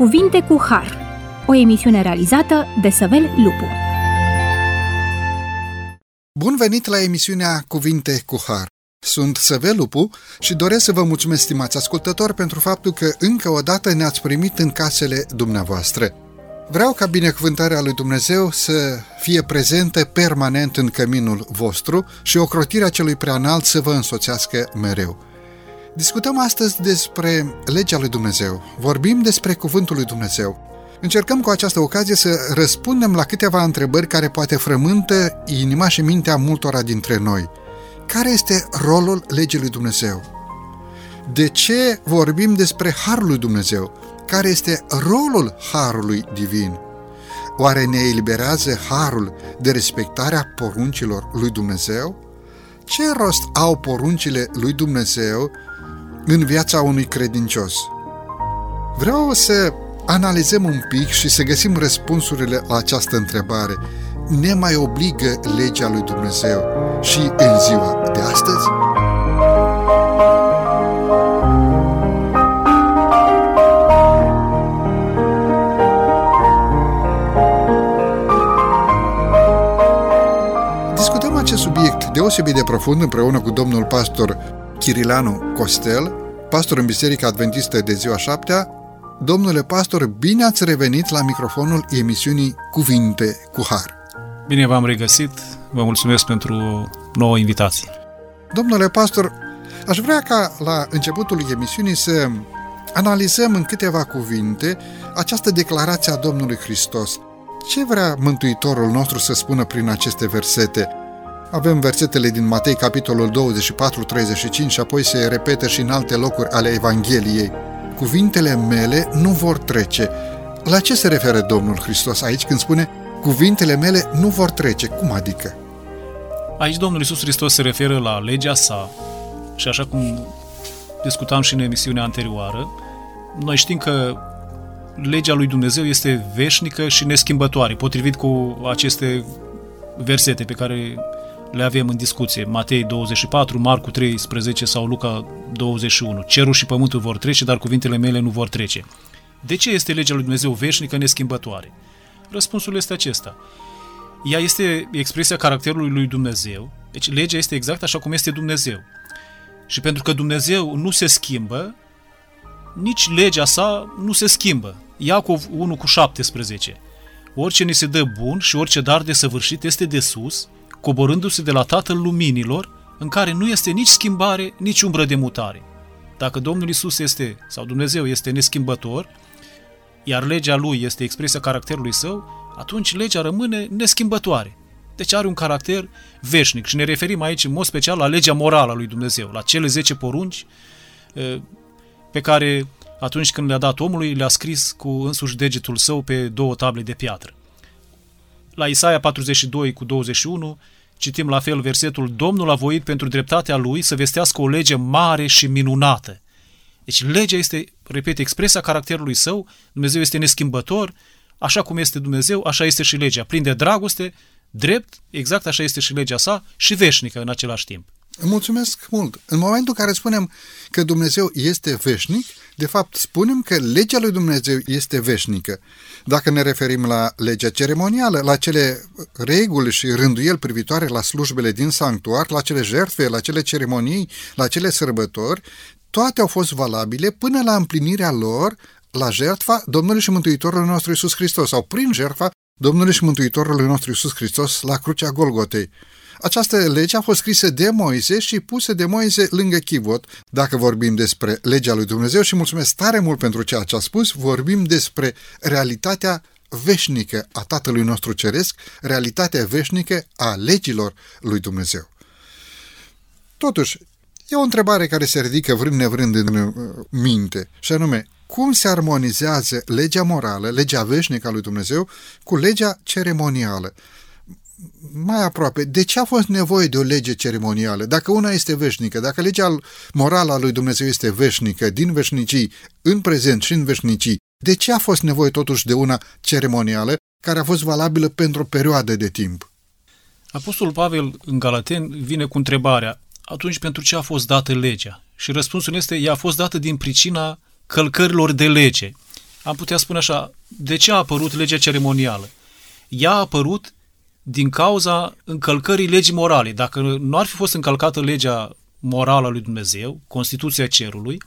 Cuvinte cu Har, o emisiune realizată de Săvel Lupu. Bun venit la emisiunea Cuvinte cu Har. Sunt Săvel Lupu și doresc să vă mulțumesc, stimați ascultători, pentru faptul că încă o dată ne-ați primit în casele dumneavoastră. Vreau ca binecuvântarea lui Dumnezeu să fie prezentă permanent în căminul vostru și ocrotirea celui preanalt să vă însoțească mereu. Discutăm astăzi despre legea lui Dumnezeu. Vorbim despre cuvântul lui Dumnezeu. Încercăm cu această ocazie să răspundem la câteva întrebări care poate frământă inima și mintea multora dintre noi. Care este rolul legii lui Dumnezeu? De ce vorbim despre Harul lui Dumnezeu? Care este rolul Harului Divin? Oare ne eliberează Harul de respectarea poruncilor lui Dumnezeu? Ce rost au poruncile lui Dumnezeu în viața unui credincios? Vreau să analizăm un pic și să găsim răspunsurile la această întrebare. Ne mai obligă legea lui Dumnezeu și în ziua de astăzi? Discutăm acest subiect deosebit de profund împreună cu domnul pastor Chirilanu Costel, pastor în Biserica Adventistă de ziua șaptea. Domnule pastor, bine ați revenit la microfonul emisiunii Cuvinte cu Har. Bine v-am regăsit, vă mulțumesc pentru nouă invitație. Domnule pastor, aș vrea ca la începutul emisiunii să analizăm în câteva cuvinte această declarație a Domnului Hristos. Ce vrea Mântuitorul nostru să spună prin aceste versete? Avem versetele din Matei, capitolul 24-35 și apoi se repetă și în alte locuri ale Evangheliei. Cuvintele mele nu vor trece. La ce se referă Domnul Hristos aici când spune cuvintele mele nu vor trece? Cum adică? Aici Domnul Iisus Hristos se referă la legea sa și așa cum discutam și în emisiunea anterioară, noi știm că legea lui Dumnezeu este veșnică și neschimbătoare, potrivit cu aceste versete pe care le avem în discuție. Matei 24, Marcu 13 sau Luca 21. Cerul și pământul vor trece, dar cuvintele mele nu vor trece. De ce este legea lui Dumnezeu veșnică, neschimbătoare? Răspunsul este acesta. Ea este expresia caracterului lui Dumnezeu, deci legea este exact așa cum este Dumnezeu. Și pentru că Dumnezeu nu se schimbă, nici legea sa nu se schimbă. Iacov 1 cu 17. Orice ni se dă bun și orice dar de săvârșit este de sus, coborându-se de la Tatăl Luminilor, în care nu este nici schimbare, nici umbră de mutare. Dacă Domnul Isus este, sau Dumnezeu este neschimbător, iar legea lui este expresia caracterului său, atunci legea rămâne neschimbătoare. Deci are un caracter veșnic și ne referim aici în mod special la legea morală a lui Dumnezeu, la cele 10 porunci pe care atunci când le-a dat omului, le-a scris cu însuși degetul său pe două table de piatră. La Isaia 42 cu 21 citim la fel versetul Domnul a voit pentru dreptatea lui să vestească o lege mare și minunată. Deci legea este, repet, expresia caracterului său, Dumnezeu este neschimbător, așa cum este Dumnezeu, așa este și legea, plin de dragoste, drept, exact așa este și legea sa și veșnică în același timp. Mulțumesc mult! În momentul în care spunem că Dumnezeu este veșnic, de fapt spunem că legea lui Dumnezeu este veșnică. Dacă ne referim la legea ceremonială, la cele reguli și rânduieli privitoare la slujbele din sanctuar, la cele jertfe, la cele ceremonii, la cele sărbători, toate au fost valabile până la împlinirea lor la jertfa Domnului și Mântuitorului nostru Isus Hristos sau prin jertfa Domnului și Mântuitorului nostru Isus Hristos la crucea Golgotei. Această lege a fost scrisă de Moise și pusă de Moise lângă chivot. Dacă vorbim despre legea lui Dumnezeu și mulțumesc tare mult pentru ceea ce a spus, vorbim despre realitatea veșnică a Tatălui nostru Ceresc, realitatea veșnică a legilor lui Dumnezeu. Totuși, e o întrebare care se ridică vrând nevrând în uh, minte, și anume, cum se armonizează legea morală, legea veșnică a lui Dumnezeu, cu legea ceremonială? Mai aproape, de ce a fost nevoie de o lege ceremonială? Dacă una este veșnică, dacă legea morală a lui Dumnezeu este veșnică, din veșnicii, în prezent și în veșnicii, de ce a fost nevoie totuși de una ceremonială care a fost valabilă pentru o perioadă de timp? Apostolul Pavel în Galaten vine cu întrebarea, atunci pentru ce a fost dată legea? Și răspunsul este, ea a fost dată din pricina călcărilor de lege. am putea spune așa, de ce a apărut legea ceremonială? Ea a apărut din cauza încălcării legii morale. Dacă nu ar fi fost încălcată legea morală a lui Dumnezeu, Constituția Cerului,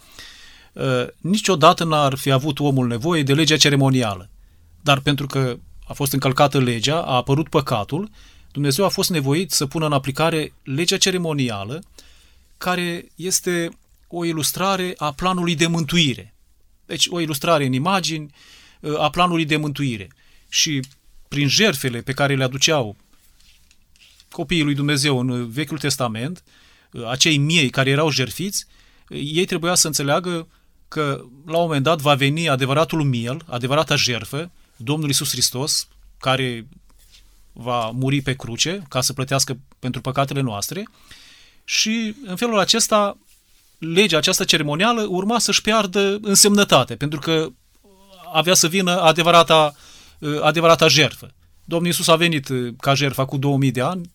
uh, niciodată n-ar fi avut omul nevoie de legea ceremonială. Dar pentru că a fost încălcată legea, a apărut păcatul, Dumnezeu a fost nevoit să pună în aplicare legea ceremonială, care este o ilustrare a planului de mântuire. Deci o ilustrare în imagini uh, a planului de mântuire. Și prin jerfele pe care le aduceau copiii lui Dumnezeu în Vechiul Testament, uh, acei miei care erau jerfiți, uh, ei trebuia să înțeleagă că la un moment dat va veni adevăratul miel, adevărata jerfă, Domnul Isus Hristos, care va muri pe cruce ca să plătească pentru păcatele noastre. Și în felul acesta legea aceasta ceremonială urma să-și piardă însemnătate, pentru că avea să vină adevărata, adevărata jertfă. Domnul Iisus a venit ca jertfă cu 2000 de ani,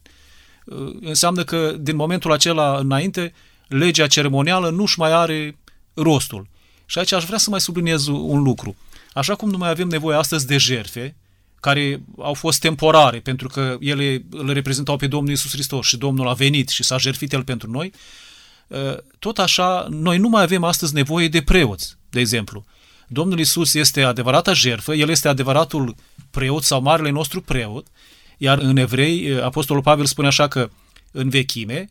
înseamnă că din momentul acela înainte legea ceremonială nu-și mai are rostul. Și aici aș vrea să mai subliniez un lucru. Așa cum nu mai avem nevoie astăzi de jerfe, care au fost temporare, pentru că ele îl reprezentau pe Domnul Isus Hristos și Domnul a venit și s-a jertfit El pentru noi, ă, tot așa, noi nu mai avem astăzi nevoie de preoți, de exemplu. Domnul Isus este adevărata jertfă, El este adevăratul preot sau marele nostru preot, iar în evrei, ă, Apostolul Pavel spune așa că în vechime,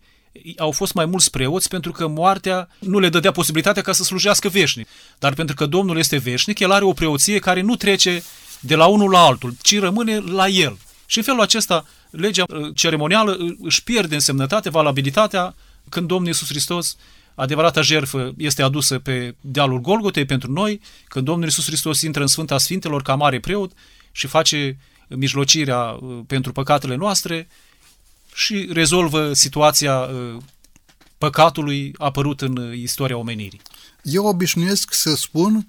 au fost mai mulți preoți pentru că moartea nu le dădea posibilitatea ca să slujească veșnic. Dar pentru că Domnul este veșnic, El are o preoție care nu trece de la unul la altul, ci rămâne la El. Și în felul acesta, legea uh, ceremonială uh, își pierde însemnătate, valabilitatea, când Domnul Iisus Hristos, adevărata jertfă, este adusă pe dealul Golgotei pentru noi, când Domnul Iisus Hristos intră în Sfânta Sfintelor ca mare preot și face mijlocirea uh, pentru păcatele noastre, și rezolvă situația uh, păcatului apărut în istoria omenirii. Eu obișnuiesc să spun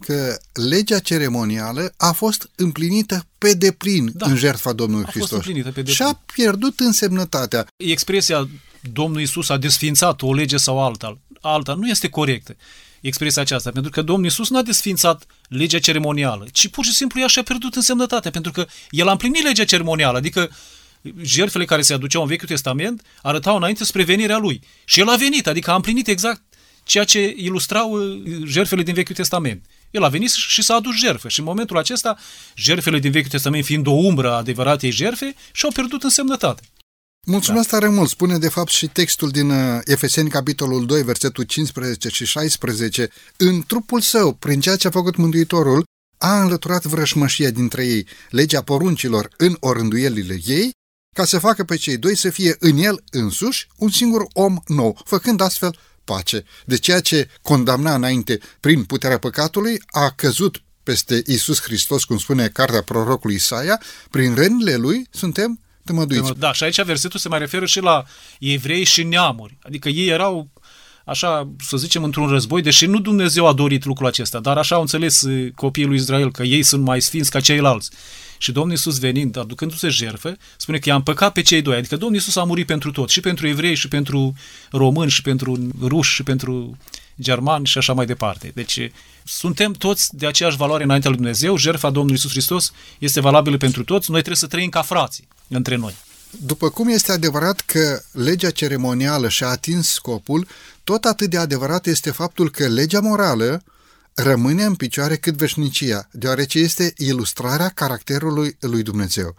că legea ceremonială a fost împlinită pe deplin da, în jertfa Domnului a Hristos. Fost împlinită pe deplin. Și a pierdut însemnătatea. Expresia Domnul Isus a desfințat o lege sau alta, alta nu este corectă expresia aceasta, pentru că Domnul Isus n-a desfințat legea ceremonială, ci pur și simplu ea și-a pierdut însemnătatea, pentru că El a împlinit legea ceremonială, adică jertfele care se aduceau în Vechiul Testament arătau înainte spre venirea lui. Și el a venit, adică a împlinit exact ceea ce ilustrau uh, jertfele din Vechiul Testament. El a venit și s-a adus jertfe și în momentul acesta jertfele din Vechiul Testament fiind o umbră a adevăratei jertfe și-au pierdut însemnătate. Mulțumesc da. tare mult. Spune de fapt și textul din uh, Efeseni, capitolul 2, versetul 15 și 16. În trupul său, prin ceea ce a făcut Mântuitorul, a înlăturat vrășmășia dintre ei, legea poruncilor în orânduielile ei ca să facă pe cei doi să fie în el însuși un singur om nou, făcând astfel pace. De ceea ce condamna înainte prin puterea păcatului, a căzut peste Isus Hristos, cum spune cartea prorocului Isaia, prin rănile lui suntem tămăduiți. Da, și aici versetul se mai referă și la evrei și neamuri. Adică ei erau așa, să zicem, într-un război, deși nu Dumnezeu a dorit lucrul acesta, dar așa au înțeles uh, copiii lui Israel, că ei sunt mai sfinți ca ceilalți. Și Domnul Iisus venind, aducându-se jertfă, spune că i-a împăcat pe cei doi. Adică Domnul Iisus a murit pentru tot, și pentru evrei, și pentru români, și pentru ruși, și pentru germani și așa mai departe. Deci suntem toți de aceeași valoare înaintea lui Dumnezeu, jertfa Domnului Iisus Hristos este valabilă pentru toți, noi trebuie să trăim ca frații între noi. După cum este adevărat că legea ceremonială și-a atins scopul, tot atât de adevărat este faptul că legea morală rămâne în picioare cât veșnicia, deoarece este ilustrarea caracterului lui Dumnezeu.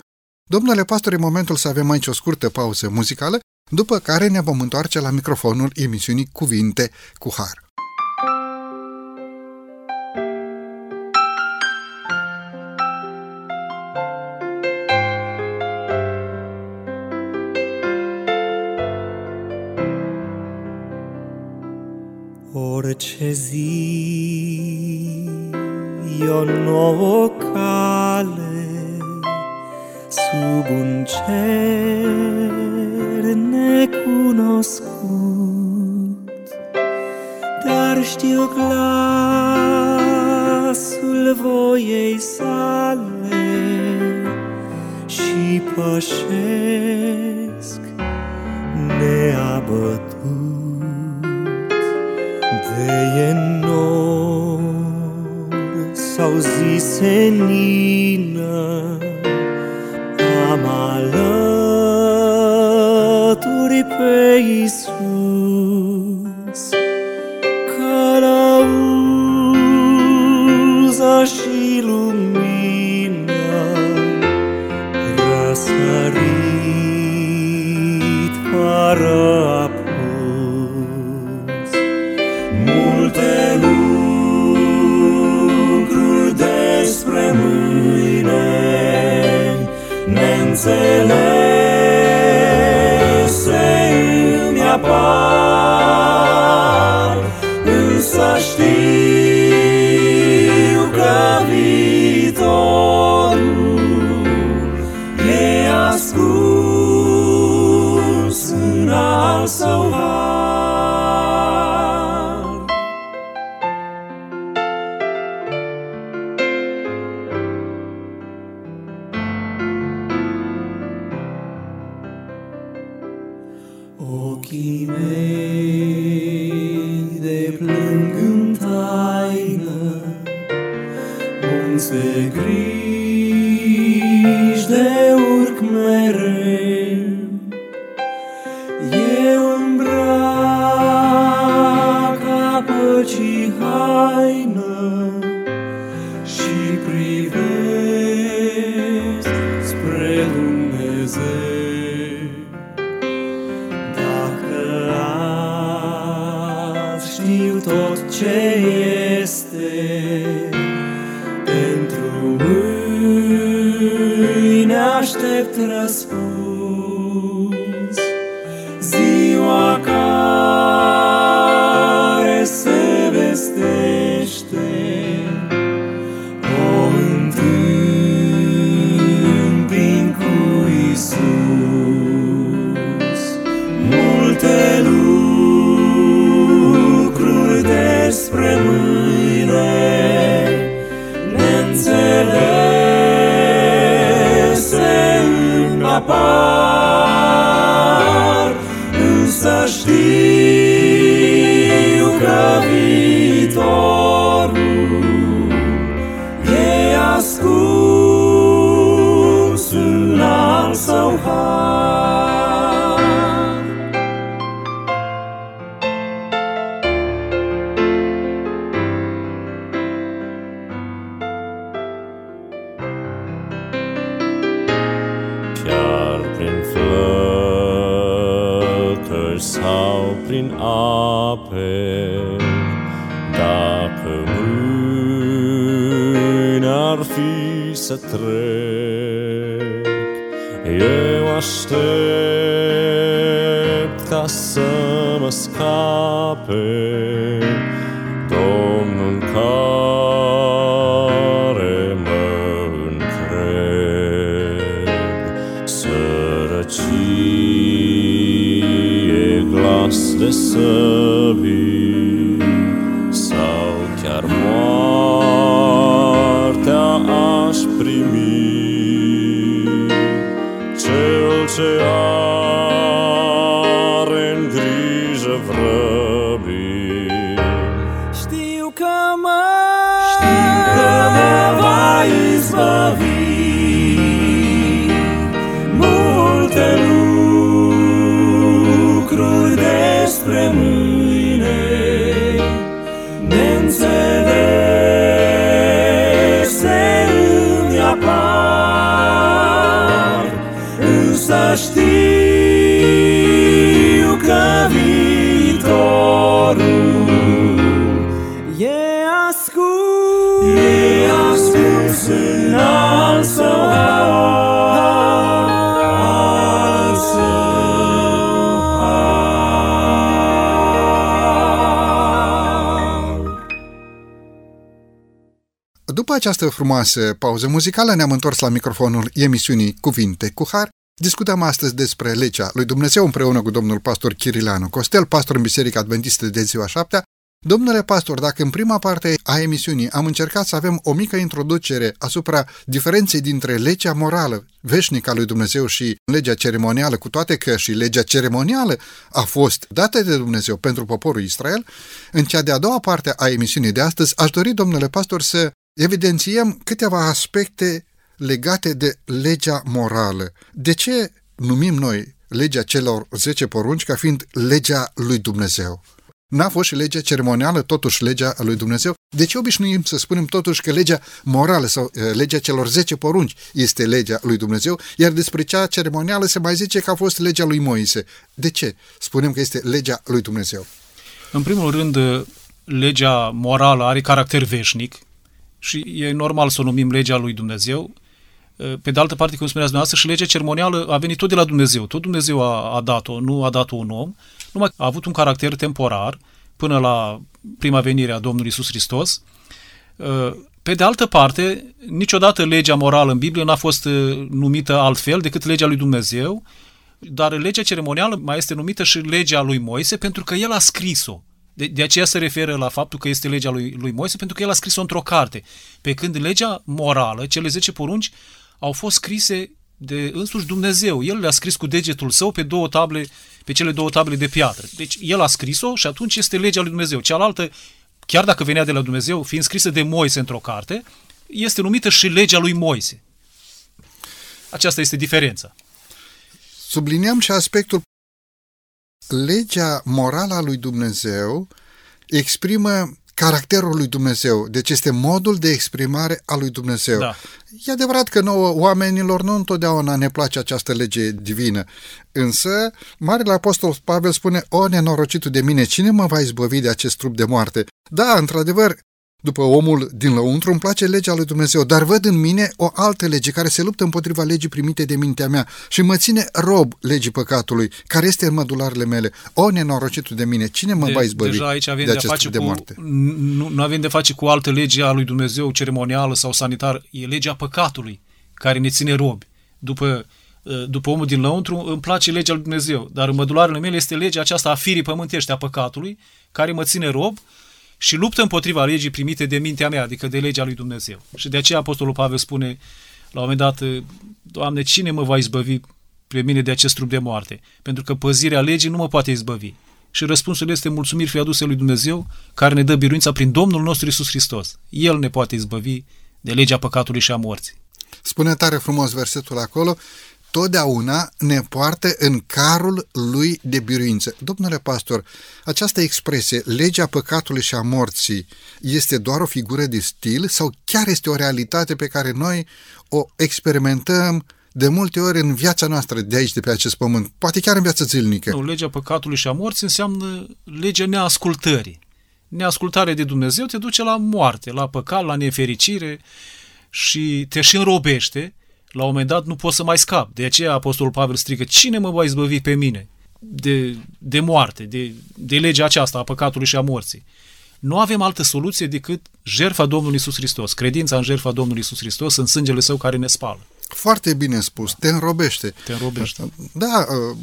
Domnule pastor, e momentul să avem aici o scurtă pauză muzicală, după care ne vom întoarce la microfonul emisiunii Cuvinte cu Har. Orice zi e o nouă cale Sub un cer necunoscut. Dar știu glasul voiei sale Și pășesc neabătut al său coração. Această frumoasă pauză muzicală ne-am întors la microfonul emisiunii Cuvinte cu Har. Discutăm astăzi despre legea lui Dumnezeu împreună cu domnul pastor Chirileanu Costel, pastor în Biserica Adventistă de ziua șaptea. Domnule pastor, dacă în prima parte a emisiunii am încercat să avem o mică introducere asupra diferenței dintre legea morală veșnică a lui Dumnezeu și legea ceremonială, cu toate că și legea ceremonială a fost dată de Dumnezeu pentru poporul Israel, în cea de-a doua parte a emisiunii de astăzi aș dori, domnule pastor, să evidențiem câteva aspecte legate de legea morală. De ce numim noi legea celor 10 porunci ca fiind legea lui Dumnezeu? N-a fost și legea ceremonială, totuși legea lui Dumnezeu. De ce obișnuim să spunem totuși că legea morală sau uh, legea celor 10 porunci este legea lui Dumnezeu, iar despre cea ceremonială se mai zice că a fost legea lui Moise? De ce spunem că este legea lui Dumnezeu? În primul rând, legea morală are caracter veșnic și e normal să o numim legea lui Dumnezeu. Pe de altă parte, cum spuneați dumneavoastră, și legea ceremonială a venit tot de la Dumnezeu. Tot Dumnezeu a, a dat-o, nu a dat-o un om, numai a avut un caracter temporar până la prima venire a Domnului Isus Hristos. Pe de altă parte, niciodată legea morală în Biblie n-a fost numită altfel decât legea lui Dumnezeu, dar legea ceremonială mai este numită și legea lui Moise pentru că el a scris-o. De, de aceea se referă la faptul că este legea lui, lui Moise, pentru că el a scris-o într-o carte. Pe când legea morală, cele 10 porunci, au fost scrise de însuși Dumnezeu. El le-a scris cu degetul său pe două table, pe cele două table de piatră. Deci el a scris-o și atunci este legea lui Dumnezeu. Cealaltă, chiar dacă venea de la Dumnezeu, fiind scrisă de Moise într-o carte, este numită și legea lui Moise. Aceasta este diferența. Subliniem și aspectul legea morală a lui Dumnezeu exprimă caracterul lui Dumnezeu, deci este modul de exprimare a lui Dumnezeu. Da. E adevărat că nouă oamenilor nu întotdeauna ne place această lege divină, însă Marele Apostol Pavel spune, o nenorocitul de mine, cine mă va izbăvi de acest trup de moarte? Da, într-adevăr, după omul din lăuntru, îmi place legea lui Dumnezeu, dar văd în mine o altă lege care se luptă împotriva legii primite de mintea mea și mă ține rob legii păcatului, care este în mădularele mele. O, nenorocitul de mine, cine mă de, va izbăvi deja aici avem de de, acest face de cu, moarte? Nu, nu avem de face cu altă lege a lui Dumnezeu, ceremonială sau sanitară. E legea păcatului care ne ține robi. După după omul din lăuntru, îmi place legea lui Dumnezeu, dar în mădularele mele este legea aceasta a firii pământești, a păcatului, care mă ține rob și luptă împotriva legii primite de mintea mea, adică de legea lui Dumnezeu. Și de aceea Apostolul Pavel spune la un moment dat, Doamne, cine mă va izbăvi pe mine de acest trup de moarte? Pentru că păzirea legii nu mă poate izbăvi. Și răspunsul este mulțumiri fi aduse lui Dumnezeu, care ne dă biruința prin Domnul nostru Isus Hristos. El ne poate izbăvi de legea păcatului și a morții. Spune tare frumos versetul acolo, totdeauna ne poartă în carul lui de biruință. Domnule pastor, această expresie, legea păcatului și a morții, este doar o figură de stil sau chiar este o realitate pe care noi o experimentăm de multe ori în viața noastră de aici, de pe acest pământ, poate chiar în viața zilnică? Nu, legea păcatului și a morții înseamnă legea neascultării. Neascultare de Dumnezeu te duce la moarte, la păcat, la nefericire și te și înrobește la un moment dat nu pot să mai scap. De aceea Apostolul Pavel strigă, cine mă va izbăvi pe mine de, de moarte, de, de legea aceasta a păcatului și a morții? Nu avem altă soluție decât jertfa Domnului Isus Hristos, credința în jertfa Domnului Isus Hristos, în sângele său care ne spală. Foarte bine spus, te înrobește. Te înrobește. Da, uh,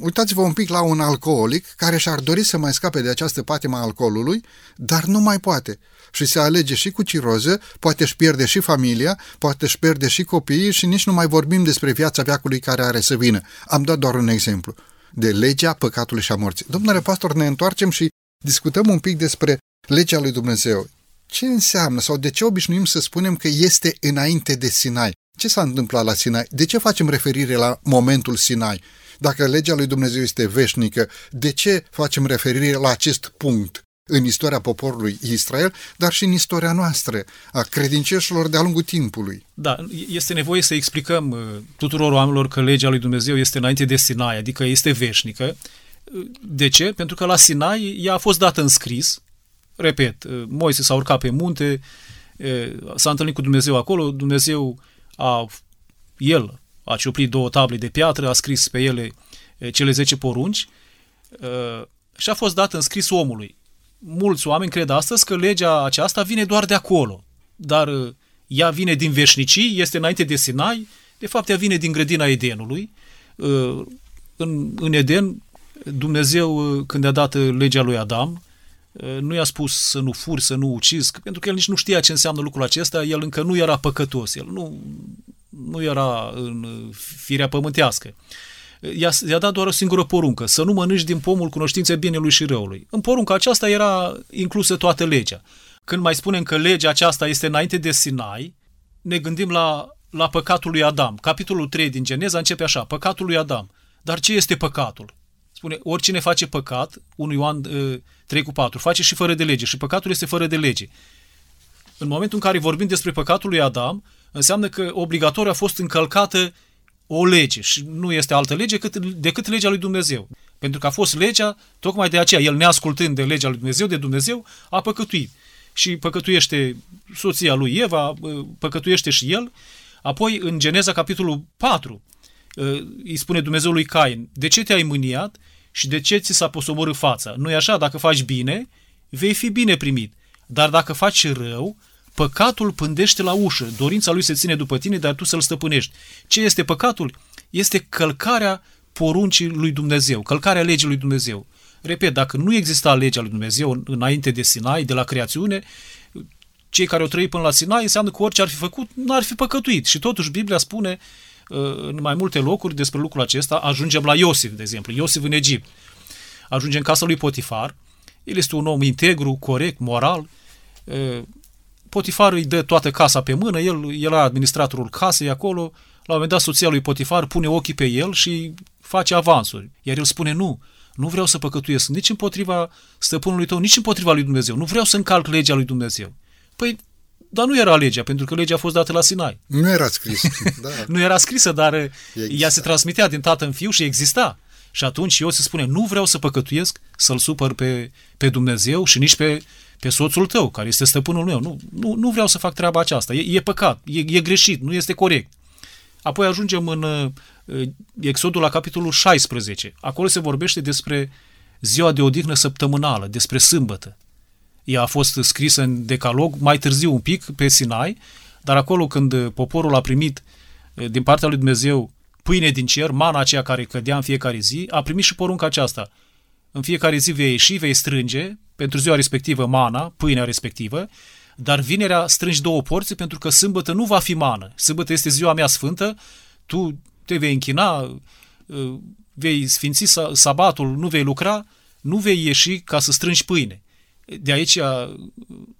uitați-vă un pic la un alcoolic care și-ar dori să mai scape de această patimă a alcoolului, dar nu mai poate și se alege și cu ciroză, poate își pierde și familia, poate își pierde și copiii și nici nu mai vorbim despre viața veacului care are să vină. Am dat doar un exemplu de legea păcatului și a morții. Domnule pastor, ne întoarcem și discutăm un pic despre legea lui Dumnezeu. Ce înseamnă sau de ce obișnuim să spunem că este înainte de Sinai? Ce s-a întâmplat la Sinai? De ce facem referire la momentul Sinai? Dacă legea lui Dumnezeu este veșnică, de ce facem referire la acest punct? În istoria poporului Israel, dar și în istoria noastră, a credincioșilor de-a lungul timpului. Da, este nevoie să explicăm uh, tuturor oamenilor că legea lui Dumnezeu este înainte de Sinai, adică este veșnică. De ce? Pentru că la Sinai ea a fost dată în scris, repet, uh, Moise s-a urcat pe munte, uh, s-a întâlnit cu Dumnezeu acolo, Dumnezeu a, el a cioplit două table de piatră, a scris pe ele cele 10 porunci și a fost dată în scris omului mulți oameni cred astăzi că legea aceasta vine doar de acolo, dar uh, ea vine din veșnicii, este înainte de Sinai, de fapt ea vine din grădina Edenului. Uh, în, în Eden, Dumnezeu, uh, când a dat legea lui Adam, nu i-a spus să nu furi, să nu ucizi, pentru că el nici nu știa ce înseamnă lucrul acesta, el încă nu era păcătos, el nu, nu era în firea pământească i-a, i-a dat doar o singură poruncă, să nu mănânci din pomul cunoștinței binelui și răului. În porunca aceasta era inclusă toată legea. când mai spunem că legea aceasta este înainte de Sinai, ne gândim la, la păcatul lui Adam. Capitolul 3 din Geneza începe așa, păcatul lui Adam. Dar ce este păcatul? Spune, oricine face păcat, 1 Ioan 3 cu 4, face și fără de lege și păcatul este fără de lege. În momentul în care vorbim despre păcatul lui Adam, înseamnă că obligatoriu a fost încălcată o lege și nu este altă lege cât, decât legea lui Dumnezeu. Pentru că a fost legea, tocmai de aceea, el neascultând de legea lui Dumnezeu, de Dumnezeu, a păcătuit. Și păcătuiește soția lui Eva, păcătuiește și el. Apoi, în Geneza, capitolul 4, îi spune Dumnezeu lui Cain, de ce te-ai mâniat și de ce ți s-a posomorât fața? Nu e așa? Dacă faci bine, vei fi bine primit. Dar dacă faci rău, păcatul pândește la ușă. Dorința lui se ține după tine, dar tu să-l stăpânești. Ce este păcatul? Este călcarea poruncii lui Dumnezeu, călcarea legii lui Dumnezeu. Repet, dacă nu exista legea lui Dumnezeu înainte de Sinai, de la creațiune, cei care au trăit până la Sinai înseamnă că orice ar fi făcut, n-ar fi păcătuit. Și totuși Biblia spune uh, în mai multe locuri despre lucrul acesta. Ajungem la Iosif, de exemplu, Iosif în Egipt. Ajungem în casa lui Potifar. El este un om integru, corect, moral. Uh, Potifar îi dă toată casa pe mână, el era administratorul casei acolo, la un moment dat soția lui Potifar pune ochii pe el și face avansuri. Iar el spune nu, nu vreau să păcătuiesc nici împotriva stăpânului tău, nici împotriva lui Dumnezeu. Nu vreau să încalc legea lui Dumnezeu. Păi, dar nu era legea, pentru că legea a fost dată la Sinai. Nu era scris. Da. nu era scrisă, dar exista. ea se transmitea din tată în fiu și exista. Și atunci eu se spune, nu vreau să păcătuiesc, să-l supăr pe, pe Dumnezeu și nici pe, pe soțul tău, care este stăpânul meu. Nu, nu, nu vreau să fac treaba aceasta. E, e păcat, e, e greșit, nu este corect. Apoi ajungem în uh, Exodul la capitolul 16. Acolo se vorbește despre ziua de odihnă săptămânală, despre sâmbătă. Ea a fost scrisă în decalog mai târziu un pic pe Sinai, dar acolo când poporul a primit uh, din partea lui Dumnezeu pâine din cer, mana aceea care cădea în fiecare zi, a primit și porunca aceasta. În fiecare zi vei ieși, vei strânge pentru ziua respectivă mana, pâinea respectivă, dar vinerea strângi două porții pentru că sâmbătă nu va fi mană. Sâmbătă este ziua mea sfântă, tu te vei închina, uh, vei sfinți sabatul, nu vei lucra, nu vei ieși ca să strângi pâine. De aici uh,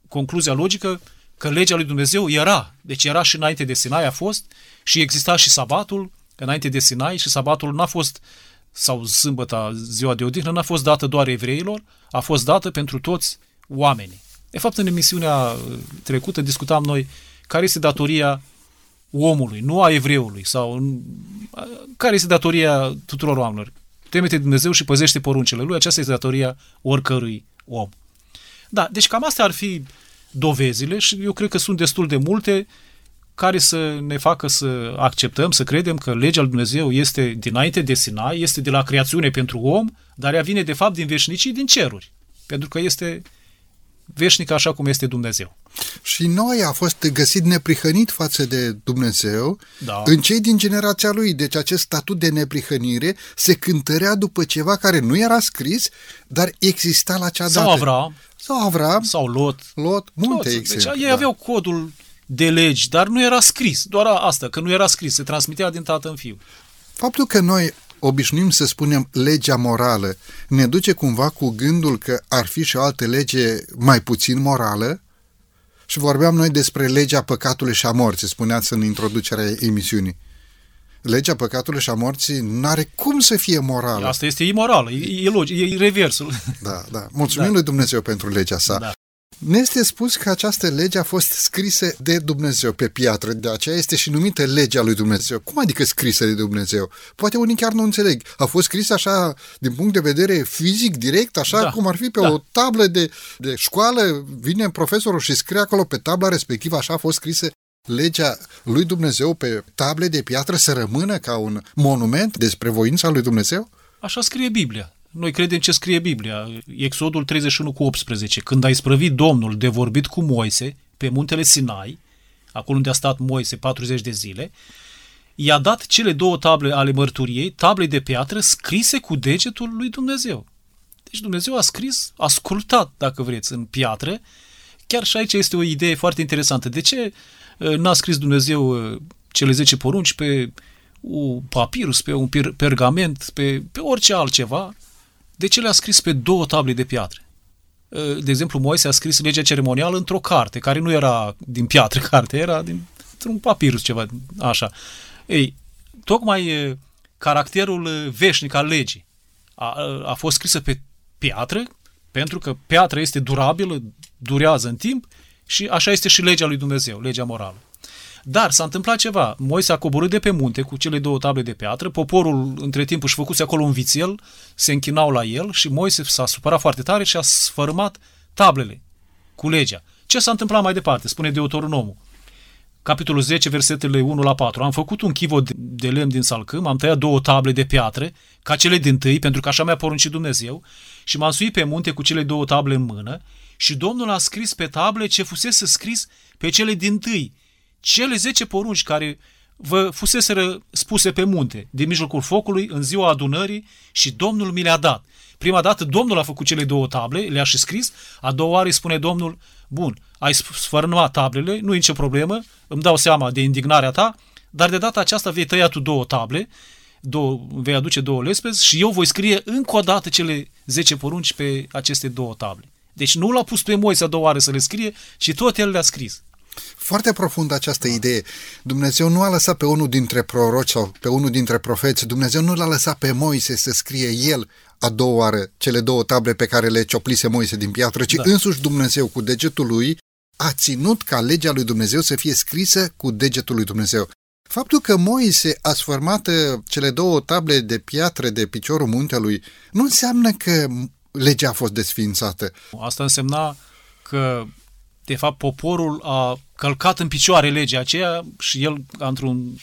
concluzia logică că legea lui Dumnezeu era, deci era și înainte de Sinai a fost și exista și sabatul înainte de Sinai și sabatul n-a fost sau sâmbăta, ziua de odihnă, n-a fost dată doar evreilor, a fost dată pentru toți oamenii. De fapt, în emisiunea uh, trecută discutam noi care este datoria omului, nu a evreului, sau uh, care este datoria tuturor oamenilor. Temete de Dumnezeu și păzește poruncile lui, aceasta este datoria oricărui om. Da, deci cam astea ar fi dovezile și eu cred că sunt destul de multe care să ne facă să acceptăm, să credem că legea lui Dumnezeu este dinainte de Sinai, este de la creațiune pentru om, dar ea vine de fapt din veșnicii, din ceruri. Pentru că este veșnică așa cum este Dumnezeu. Și noi a fost găsit neprihănit față de Dumnezeu da. în cei din generația lui. Deci acest statut de neprihănire se cântărea după ceva care nu era scris, dar exista la cea sau dată. Avram, sau Avram. Sau Lot. Lot, multe Deci exemple. ei da. aveau codul de legi, dar nu era scris. Doar asta, că nu era scris, se transmitea din tată în fiu. Faptul că noi obișnuim să spunem legea morală ne duce cumva cu gândul că ar fi și o altă lege mai puțin morală? Și vorbeam noi despre legea păcatului și a morții, spuneați în introducerea emisiunii. Legea păcatului și a morții nu are cum să fie morală. Asta este imoral, e, e logic, e reversul. Da, da. Mulțumim Da. lui Dumnezeu pentru legea sa. Da. Ne este spus că această lege a fost scrisă de Dumnezeu pe piatră, de aceea este și numită legea lui Dumnezeu. Cum adică scrisă de Dumnezeu? Poate unii chiar nu înțeleg. A fost scrisă așa, din punct de vedere fizic, direct, așa Da. cum ar fi pe Da. o tablă de, de școală, vine profesorul și scrie acolo pe tabla respectivă, așa a fost scrisă legea lui Dumnezeu pe table de piatră să rămână ca un monument despre voința lui Dumnezeu? Așa scrie Biblia. Noi credem ce scrie Biblia. Exodul 31 cu 18. Când a isprăvit Domnul de vorbit cu Moise pe muntele Sinai, acolo unde a stat Moise 40 de zile, i-a dat cele două table ale mărturiei, table de piatră scrise cu degetul lui Dumnezeu. Deci Dumnezeu a scris, ascultat, dacă vreți, în piatră. Chiar și aici este o idee foarte interesantă. De ce uh, n-a scris Dumnezeu uh, cele 10 porunci pe un papirus, pe un per- pergament, pe, pe orice altceva? De ce le-a scris pe două table de piatră? de exemplu, Moise a scris legea ceremonială într-o carte, care nu era din piatră carte, era din, un papirus ceva, așa. Ei, tocmai caracterul veșnic al legii a, a fost scrisă pe piatră, pentru că piatra este durabilă, durează în timp și așa este și legea lui Dumnezeu, legea morală. Dar s-a întâmplat ceva. Moise a coborât de pe munte cu cele două table de piatră, poporul între timp își făcuse acolo un vițel, se închinau la el și Moise s-a supărat foarte tare și a sfărâmat tablele cu legea. Ce s-a întâmplat mai departe? Spune Deuteronomul. Capitolul 10, versetele 1 la 4. Am făcut un chivot de lemn din salcâm, am tăiat două table de piatră, ca cele din tâi, pentru că așa mi-a poruncit Dumnezeu, și m-am suit pe munte cu cele două table în mână și Domnul a scris pe table ce fusese scris pe cele din tâi, cele 10 porunci care vă fuseseră spuse pe munte, din mijlocul focului, în ziua adunării și Domnul mi le-a dat. Prima dată Domnul a făcut cele două table, le-a și scris, a doua oară îi spune Domnul, bun, ai sfărâmat tablele, nu e nicio problemă, îmi dau seama de indignarea ta, dar de data aceasta vei tăia tu două table, două, vei aduce două lespezi și eu voi scrie încă o dată cele 10 porunci pe aceste două table. Deci nu l-a pus pe Moise a doua oară să le scrie, ci tot el le-a scris. Foarte profund această idee. Dumnezeu nu a lăsat pe unul dintre proroci sau pe unul dintre profeți, Dumnezeu nu l-a lăsat pe Moise să scrie el a doua oară cele două table pe care le cioplise Moise din piatră, ci da. însuși Dumnezeu cu degetul lui a ținut ca legea lui Dumnezeu să fie scrisă cu degetul lui Dumnezeu. Faptul că Moise a sfărmat uh, cele două table de piatră de piciorul muntelui nu înseamnă că legea a fost desfințată. Asta însemna că, de fapt, poporul a călcat în picioare legea aceea și el, într-un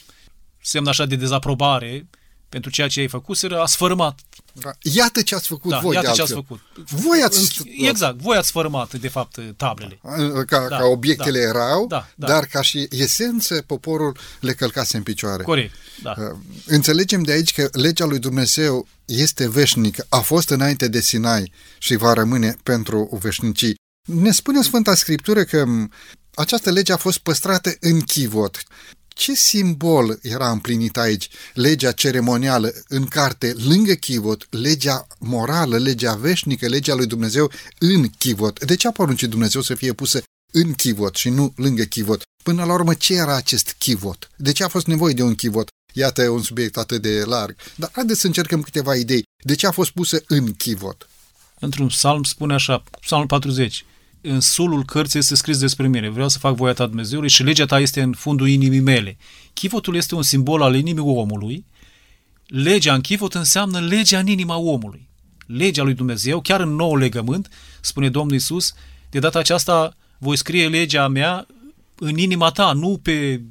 semn așa de dezaprobare pentru ceea ce ai făcut, a sfărâmat da. Iată ce ați făcut da, voi iată ce ați făcut. Voi ați... Exact, voi ați fărâmat, de fapt, tablele. Ca, da, ca obiectele da, erau, da, da. dar ca și esență, poporul le călcase în picioare. Corect, da. Uh, înțelegem de aici că legea lui Dumnezeu este veșnică, a fost înainte de Sinai și va rămâne pentru veșnicii. Ne spune Sfânta Scriptură că această lege a fost păstrată în chivot. Ce simbol era împlinit aici? Legea ceremonială în carte, lângă chivot, legea morală, legea veșnică, legea lui Dumnezeu în chivot. De ce a poruncit Dumnezeu să fie pusă în chivot și nu lângă chivot? Până la urmă, ce era acest chivot? De ce a fost nevoie de un chivot? Iată un subiect atât de larg. Dar haideți să încercăm câteva idei. De ce a fost pusă în chivot? Într-un psalm spune așa, psalmul 40, în sulul cărții este scris despre mine. Vreau să fac voia ta Dumnezeului și legea ta este în fundul inimii mele. Chivotul este un simbol al inimii omului. Legea în chivot înseamnă legea în inima omului. Legea lui Dumnezeu, chiar în nou legământ, spune Domnul Isus, de data aceasta voi scrie legea mea în inima ta, nu pe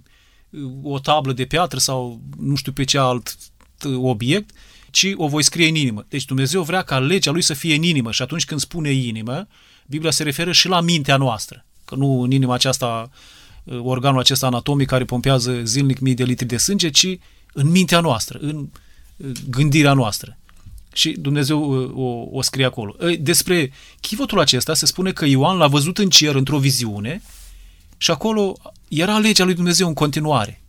uh, o tablă de piatră sau nu știu pe ce alt uh, obiect, ci o voi scrie în inimă. Deci Dumnezeu vrea ca legea lui să fie în inimă și atunci când spune inimă, Biblia se referă și la mintea noastră, că nu în inima aceasta, uh, organul acesta anatomic care pompează zilnic mii de litri de sânge, ci în mintea noastră, în uh, gândirea noastră. Și Dumnezeu uh, o, o scrie acolo. Despre chivotul acesta se spune că Ioan l-a văzut în cer într-o viziune și acolo era legea lui Dumnezeu în continuare.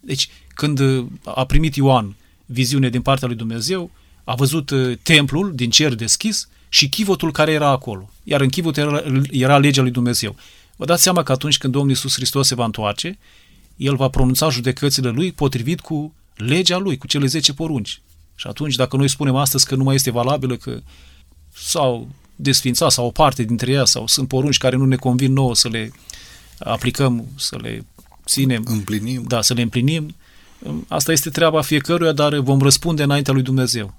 Deci, când a primit Ioan viziune din partea lui Dumnezeu, a văzut templul din cer deschis și chivotul care era acolo. Iar în chivot era, era legea lui Dumnezeu. Vă dați seama că atunci când Domnul Iisus Hristos se va întoarce, El va pronunța judecățile Lui potrivit cu legea Lui, cu cele 10 porunci. Și atunci, dacă noi spunem astăzi că nu mai este valabilă, că sau desfințat sau o parte dintre ea sau sunt porunci care nu ne convin nouă să le aplicăm, să le ținem, împlinim. Da, să le împlinim. Asta este treaba fiecăruia, dar vom răspunde înaintea lui Dumnezeu.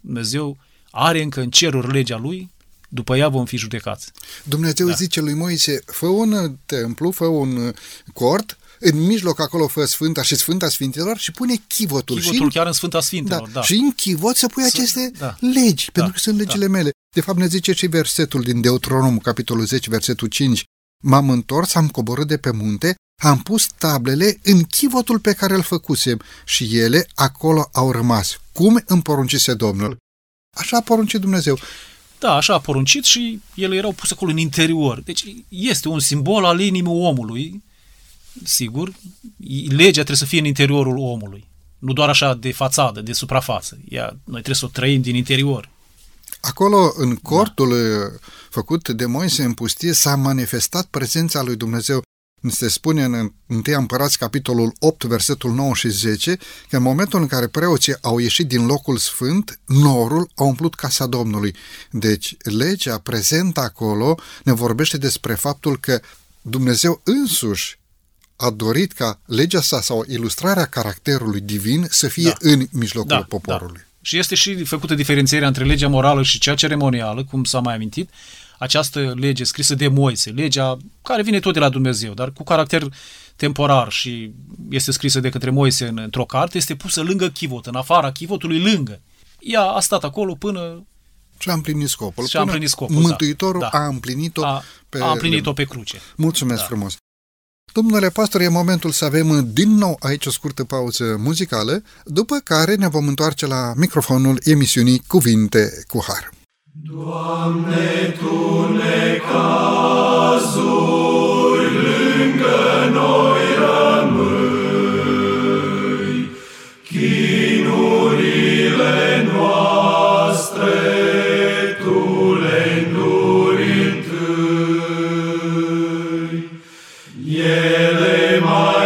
Dumnezeu are încă în ceruri legea lui, după ea vom fi judecați. Dumnezeu da. zice lui Moise, fă un templu, fă un cort, în mijloc acolo fă Sfânta și Sfânta Sfintelor și pune chivotul. Chivotul și chiar în Sfânta Sfintelor, da. da. Și în chivot să pui aceste da. legi, da. pentru că sunt legile da. mele. De fapt ne zice și versetul din Deuteronom, capitolul 10, versetul 5. M-am întors, am coborât de pe munte, am pus tablele în chivotul pe care îl făcusem și ele acolo au rămas, cum îmi poruncise Domnul. Așa a poruncit Dumnezeu. Da, așa a poruncit și ele erau puse acolo în interior. Deci este un simbol al inimii omului, sigur. Legea trebuie să fie în interiorul omului. Nu doar așa de fațadă, de suprafață. Ea, noi trebuie să o trăim din interior. Acolo, în cortul da. făcut de Moise în pustie, s-a manifestat prezența lui Dumnezeu. Se spune în 1 Împărați, capitolul 8, versetul 9 și 10, că în momentul în care preoții au ieșit din locul sfânt, norul a umplut casa Domnului. Deci, legea prezentă acolo ne vorbește despre faptul că Dumnezeu însuși a dorit ca legea sa sau ilustrarea caracterului divin să fie da. în mijlocul da, poporului. Da. Și este și făcută diferențierea între legea morală și cea ceremonială, cum s-a mai amintit. Această lege scrisă de Moise, legea care vine tot de la Dumnezeu, dar cu caracter temporar și este scrisă de către Moise în, într-o carte, este pusă lângă chivot, în afara chivotului, lângă. Ea a stat acolo până și a împlinit scopul. Și a împlinit scopul, da. Mântuitorul da. a împlinit-o a, pe... A împlinit-o pe cruce. Mulțumesc da. frumos! Domnule pastor, e momentul să avem din nou aici o scurtă pauză muzicală, după care ne vom întoarce la microfonul emisiunii Cuvinte cu Har. Doamne, Tu ne cazuri lângă noi rămâi, chinurile noastre Sariosului,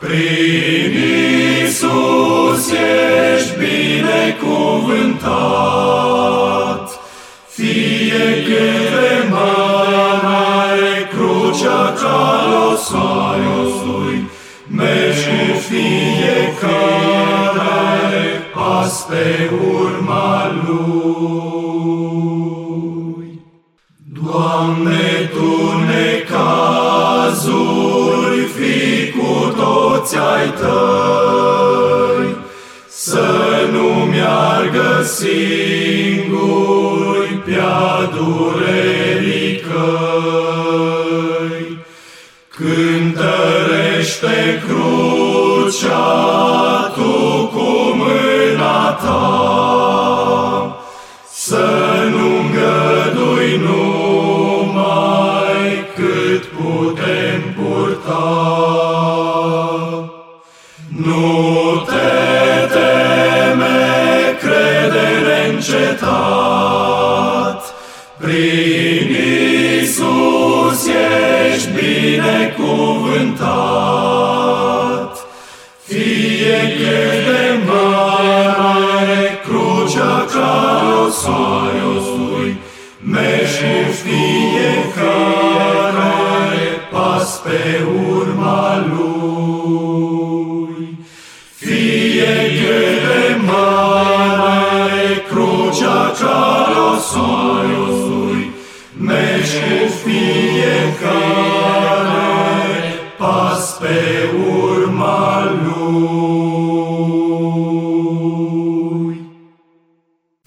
prin Iisus ești binecuvântat. Fie ghete mare, crucea calosaiosului, mergi cu fiecare pas pe urma lui. Doamne, ai Tăi, să nu meargă singuri pe-a durerii căi. Cântărește crucea înceta.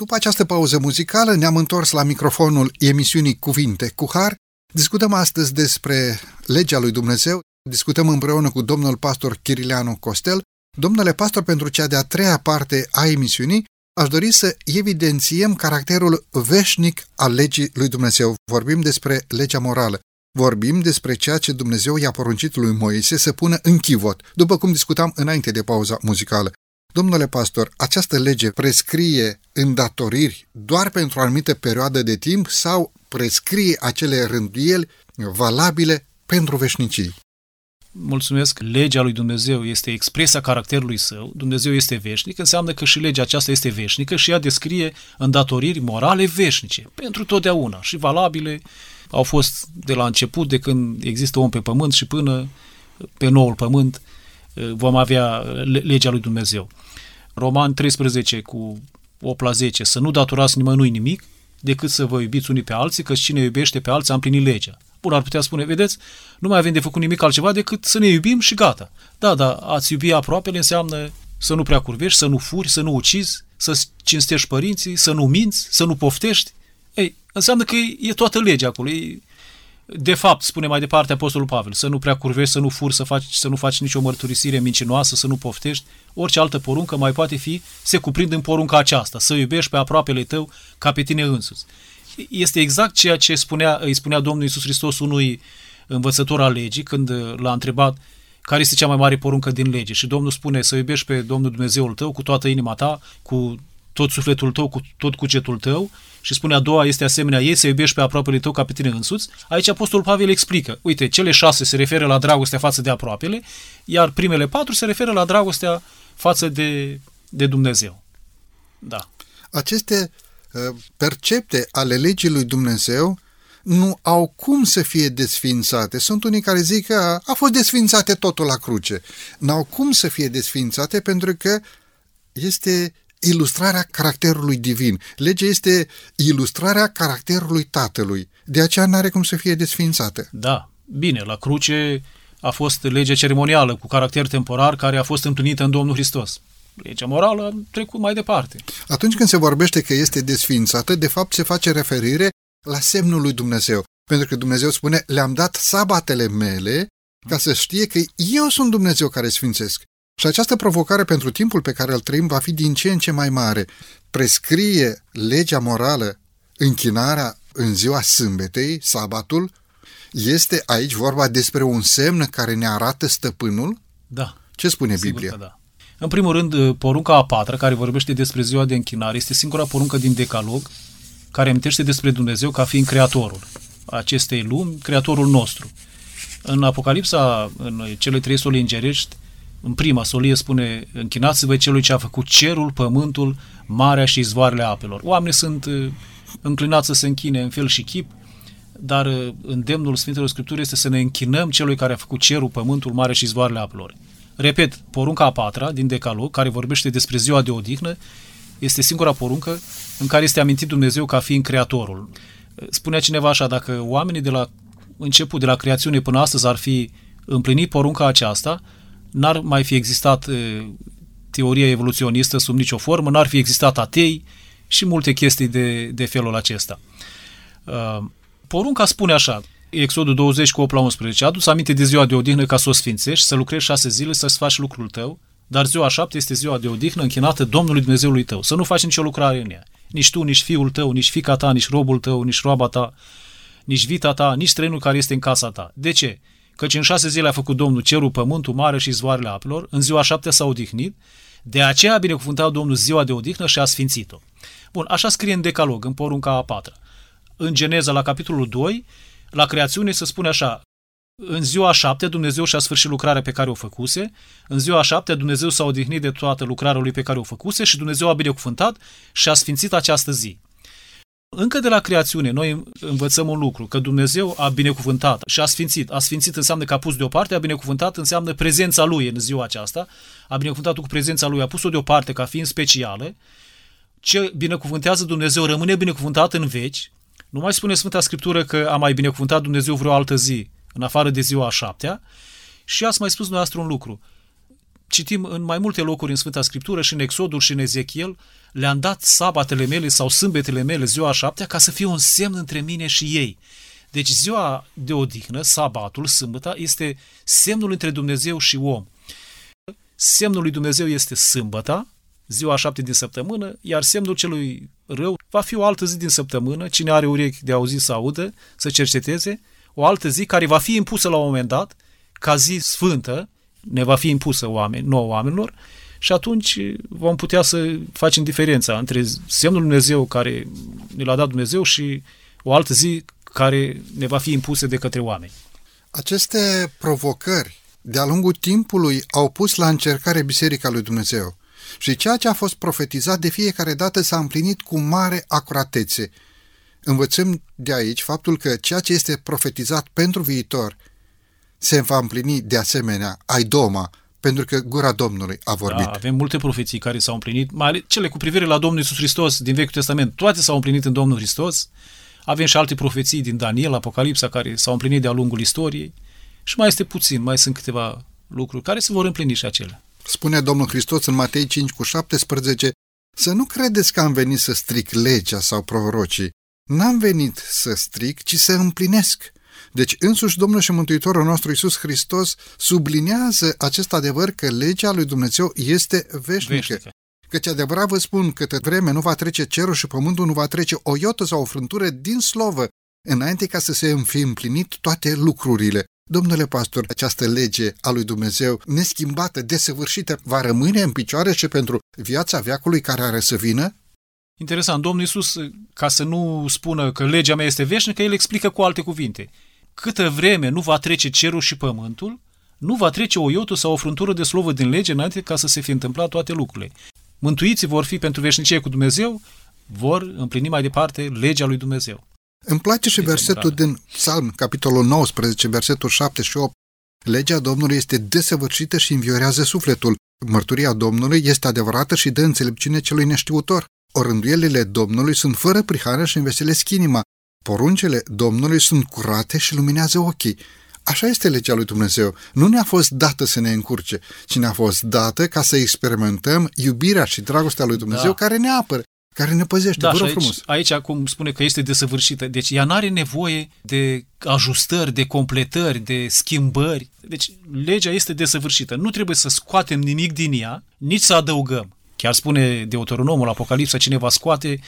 După această pauză muzicală ne-am întors la microfonul emisiunii Cuvinte cu Har. Discutăm astăzi despre legea lui Dumnezeu, discutăm împreună cu domnul pastor Chirileanu Costel Domnule pastor, pentru cea de-a treia parte a emisiunii, aș dori să evidențiem caracterul veșnic al legii lui Dumnezeu. Vorbim despre legea morală. Vorbim despre ceea ce Dumnezeu i-a poruncit lui Moise să pună în chivot, după cum discutam înainte de pauza muzicală. Domnule pastor, această lege prescrie îndatoriri doar pentru o anumită perioadă de timp sau prescrie acele rânduieli valabile pentru veșnicii? mulțumesc, legea lui Dumnezeu este expresia caracterului său, Dumnezeu este veșnic, înseamnă că și legea aceasta este veșnică și ea descrie îndatoriri morale veșnice, pentru totdeauna și valabile, au fost de la început, de când există om pe pământ și până pe noul pământ vom avea legea lui Dumnezeu. Roman 13 cu 8 la 10, să nu daturați nimănui nimic, decât să vă iubiți unii pe alții, că cine iubește pe alții a împlinit legea. Bun, ar putea spune, vedeți, nu mai avem de făcut nimic altceva decât să ne iubim și gata. Da, da, ați iubi aproapele înseamnă să nu prea curvești, să nu furi, să nu ucizi, să cinstești părinții, să nu minți, să nu poftești. Ei, înseamnă că e, e toată legea acolo. E, de fapt, spune mai departe Apostolul Pavel, să nu prea curvești, să nu furi, să, faci, să nu faci nicio mărturisire mincinoasă, să nu poftești. Orice altă poruncă mai poate fi, se cuprinde în porunca aceasta, să iubești pe aproapele tău ca pe tine însuți este exact ceea ce spunea, îi spunea Domnul Iisus Hristos unui învățător al legii când l-a întrebat care este cea mai mare poruncă din lege. Și Domnul spune să iubești pe Domnul Dumnezeul tău cu toată inima ta, cu tot sufletul tău, cu tot cugetul tău și spune a doua este asemenea ei, să iubești pe aproapele tău ca pe tine însuți. Aici Apostolul Pavel explică, uite, cele șase se referă la dragostea față de aproapele, iar primele patru se referă la dragostea față de, de Dumnezeu. Da. Aceste Uh, percepte ale legii lui Dumnezeu nu au cum să fie desfințate. Sunt unii care zic că a fost desfințate totul la cruce. N-au cum să fie desfințate pentru că este ilustrarea caracterului divin. Legea este ilustrarea caracterului Tatălui. De aceea nu are cum să fie desfințată. Da, bine, la cruce a fost legea ceremonială cu caracter temporar care a fost împlinită în Domnul Hristos legea morală a trecut mai departe. Atunci când se vorbește că este desfințată, de fapt se face referire la semnul lui Dumnezeu. Pentru că Dumnezeu spune, le-am dat sabatele mele ca să știe că eu sunt Dumnezeu care sfințesc. Și această provocare pentru timpul pe care îl trăim va fi din ce în ce mai mare. Prescrie legea morală închinarea în ziua sâmbetei, sabatul, este aici vorba despre un semn care ne arată stăpânul? Da. Ce spune Biblia? da. În primul rând, uh, porunca a patra, care vorbește despre ziua de închinare, este singura poruncă din Decalog care amintește despre Dumnezeu ca fiind creatorul acestei lumi, creatorul nostru. În Apocalipsa, în cele trei soli îngerești, în prima solie spune, închinați-vă celui ce a făcut cerul, pământul, marea și izvoarele apelor. Oamenii sunt uh, înclinați să se închine în fel și chip, dar uh, îndemnul Sfintelor Scripturii este să ne închinăm celui care a făcut cerul, pământul, marea și izvoarele apelor. Repet, porunca a patra din Decalog, care vorbește despre ziua de odihnă, este singura poruncă în care este amintit Dumnezeu ca fiind creatorul. Spunea cineva așa, dacă oamenii de la început, de la creațiune până astăzi ar fi împlinit porunca aceasta, n-ar mai fi existat teoria evoluționistă sub nicio formă, n-ar fi existat atei și multe chestii de, de felul acesta. Porunca spune așa, Exodul 20 cu 8 la 11. Adu-ți aminte de ziua de odihnă ca să o sfințești, să lucrezi șase zile, să-ți faci lucrul tău, dar ziua șapte este ziua de odihnă închinată Domnului Dumnezeului tău. Să nu faci nicio lucrare în ea. Nici tu, nici fiul tău, nici fica ta, nici robul tău, nici roaba ta, nici vita ta, nici străinul care este în casa ta. De ce? Căci în șase zile a făcut Domnul cerul, pământul, mare și zvoarele apelor, în ziua șapte s-a odihnit, de aceea a binecuvântat Domnul ziua de odihnă și a sfințit-o. Bun, așa scrie în Decalog, în porunca a patra. În Geneza, la capitolul 2, la creațiune se spune așa, în ziua a șapte Dumnezeu și-a sfârșit lucrarea pe care o făcuse, în ziua a șapte Dumnezeu s-a odihnit de toată lucrarea lui pe care o făcuse și Dumnezeu a binecuvântat și a sfințit această zi. Încă de la creațiune noi învățăm un lucru, că Dumnezeu a binecuvântat și a sfințit. A sfințit înseamnă că a pus deoparte, a binecuvântat înseamnă prezența Lui în ziua aceasta. A binecuvântat cu prezența Lui, a pus-o deoparte ca fiind specială. Ce binecuvântează Dumnezeu rămâne binecuvântat în veci, nu mai spune Sfânta Scriptură că a mai binecuvântat Dumnezeu vreo altă zi, în afară de ziua a șaptea, și ați mai spus dumneavoastră un lucru. Citim în mai multe locuri în Sfânta Scriptură și în Exodul și în Ezechiel, le-am dat sabatele mele sau sâmbetele mele ziua a șaptea ca să fie un semn între mine și ei. Deci ziua de odihnă, sabatul, sâmbăta, este semnul între Dumnezeu și om. semnul lui Dumnezeu este sâmbăta, ziua șapte din săptămână, iar semnul celui rău va fi o altă zi din săptămână, cine are urechi de auzit să audă, să cerceteze, o altă zi care va fi impusă la un moment dat, ca zi sfântă, ne va fi impusă oameni, nouă oamenilor, și atunci vom putea să facem diferența între semnul Dumnezeu care ne l-a dat Dumnezeu și o altă zi care ne va fi impusă de către oameni. Aceste provocări de-a lungul timpului au pus la încercare Biserica lui Dumnezeu și ceea ce a fost profetizat de fiecare dată s-a împlinit cu mare acuratețe. Învățăm de aici faptul că ceea ce este profetizat pentru viitor se va împlini de asemenea, ai doma, pentru că gura Domnului a vorbit. Da, avem multe profeții care s-au împlinit, mai ales cele cu privire la Domnul Isus Hristos din Vechiul Testament, toate s-au împlinit în Domnul Hristos. Avem și alte profeții din Daniel, Apocalipsa, care s-au împlinit de-a lungul istoriei. Și mai este puțin, mai sunt câteva lucruri care se vor împlini și acelea. Spune Domnul Hristos în Matei 5 cu 17, să nu credeți că am venit să stric legea sau prorocii. N-am venit să stric, ci să împlinesc. Deci însuși Domnul și Mântuitorul nostru Iisus Hristos sublinează acest adevăr că legea lui Dumnezeu este veșnică. veșnică. Căci adevărat vă spun că vreme nu va trece cerul și pământul nu va trece o iotă sau o frântură din slovă, înainte ca să se fi împlinit toate lucrurile. Domnule pastor, această lege a lui Dumnezeu neschimbată, desăvârșită, va rămâne în picioare și pentru viața veacului care are să vină? Interesant. Domnul Iisus, ca să nu spună că legea mea este veșnică, el explică cu alte cuvinte. Câtă vreme nu va trece cerul și pământul, nu va trece o iotă sau o frântură de slovă din lege înainte ca să se fi întâmplat toate lucrurile. Mântuiții vor fi pentru veșnicie cu Dumnezeu, vor împlini mai departe legea lui Dumnezeu. Îmi place și versetul din Psalm, capitolul 19, versetul 7 și 8. Legea Domnului este desăvârșită și înviorează sufletul. Mărturia Domnului este adevărată și dă înțelepciune celui neștiutor. Orânduielile Domnului sunt fără prihană și înveselesc inima. Poruncele Domnului sunt curate și luminează ochii. Așa este legea lui Dumnezeu. Nu ne-a fost dată să ne încurce, ci ne-a fost dată ca să experimentăm iubirea și dragostea lui Dumnezeu da. care ne apără, care ne păzește. Da, Vă rog aici, frumos. Aici acum spune că este desăvârșită. Deci ea nu are nevoie de ajustări, de completări, de schimbări. Deci legea este desăvârșită. Nu trebuie să scoatem nimic din ea, nici să adăugăm. Chiar spune Deuteronomul, Apocalipsa, cine va scoate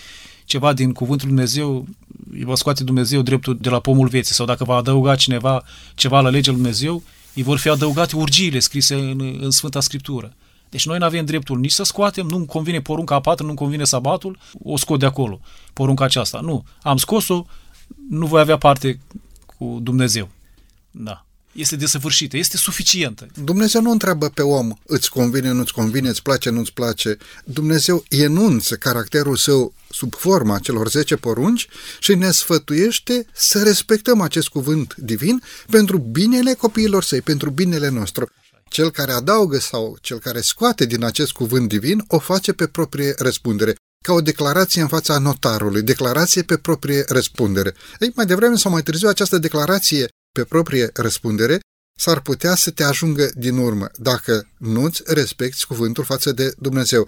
ceva din cuvântul Lui Dumnezeu, îi va scoate Dumnezeu dreptul de la pomul vieții. Sau dacă va adăuga cineva ceva la legea Lui Dumnezeu, îi vor fi adăugate urgiile scrise în, în Sfânta Scriptură. Deci noi nu avem dreptul nici să scoatem, nu-mi convine porunca a patra, nu-mi convine sabatul, o scot de acolo, porunca aceasta. Nu, am scos-o, nu voi avea parte cu Dumnezeu. Da. Este desăvârșită, este suficientă. Dumnezeu nu întreabă pe om, îți convine, nu-ți convine, îți place, nu-ți place. Dumnezeu enunță caracterul său sub forma celor 10 porunci și ne sfătuiește să respectăm acest cuvânt divin pentru binele copiilor săi, pentru binele nostru. Cel care adaugă sau cel care scoate din acest cuvânt divin o face pe proprie răspundere, ca o declarație în fața notarului, declarație pe proprie răspundere. Ei, mai devreme sau mai târziu această declarație pe proprie răspundere s-ar putea să te ajungă din urmă, dacă nu-ți respecti cuvântul față de Dumnezeu.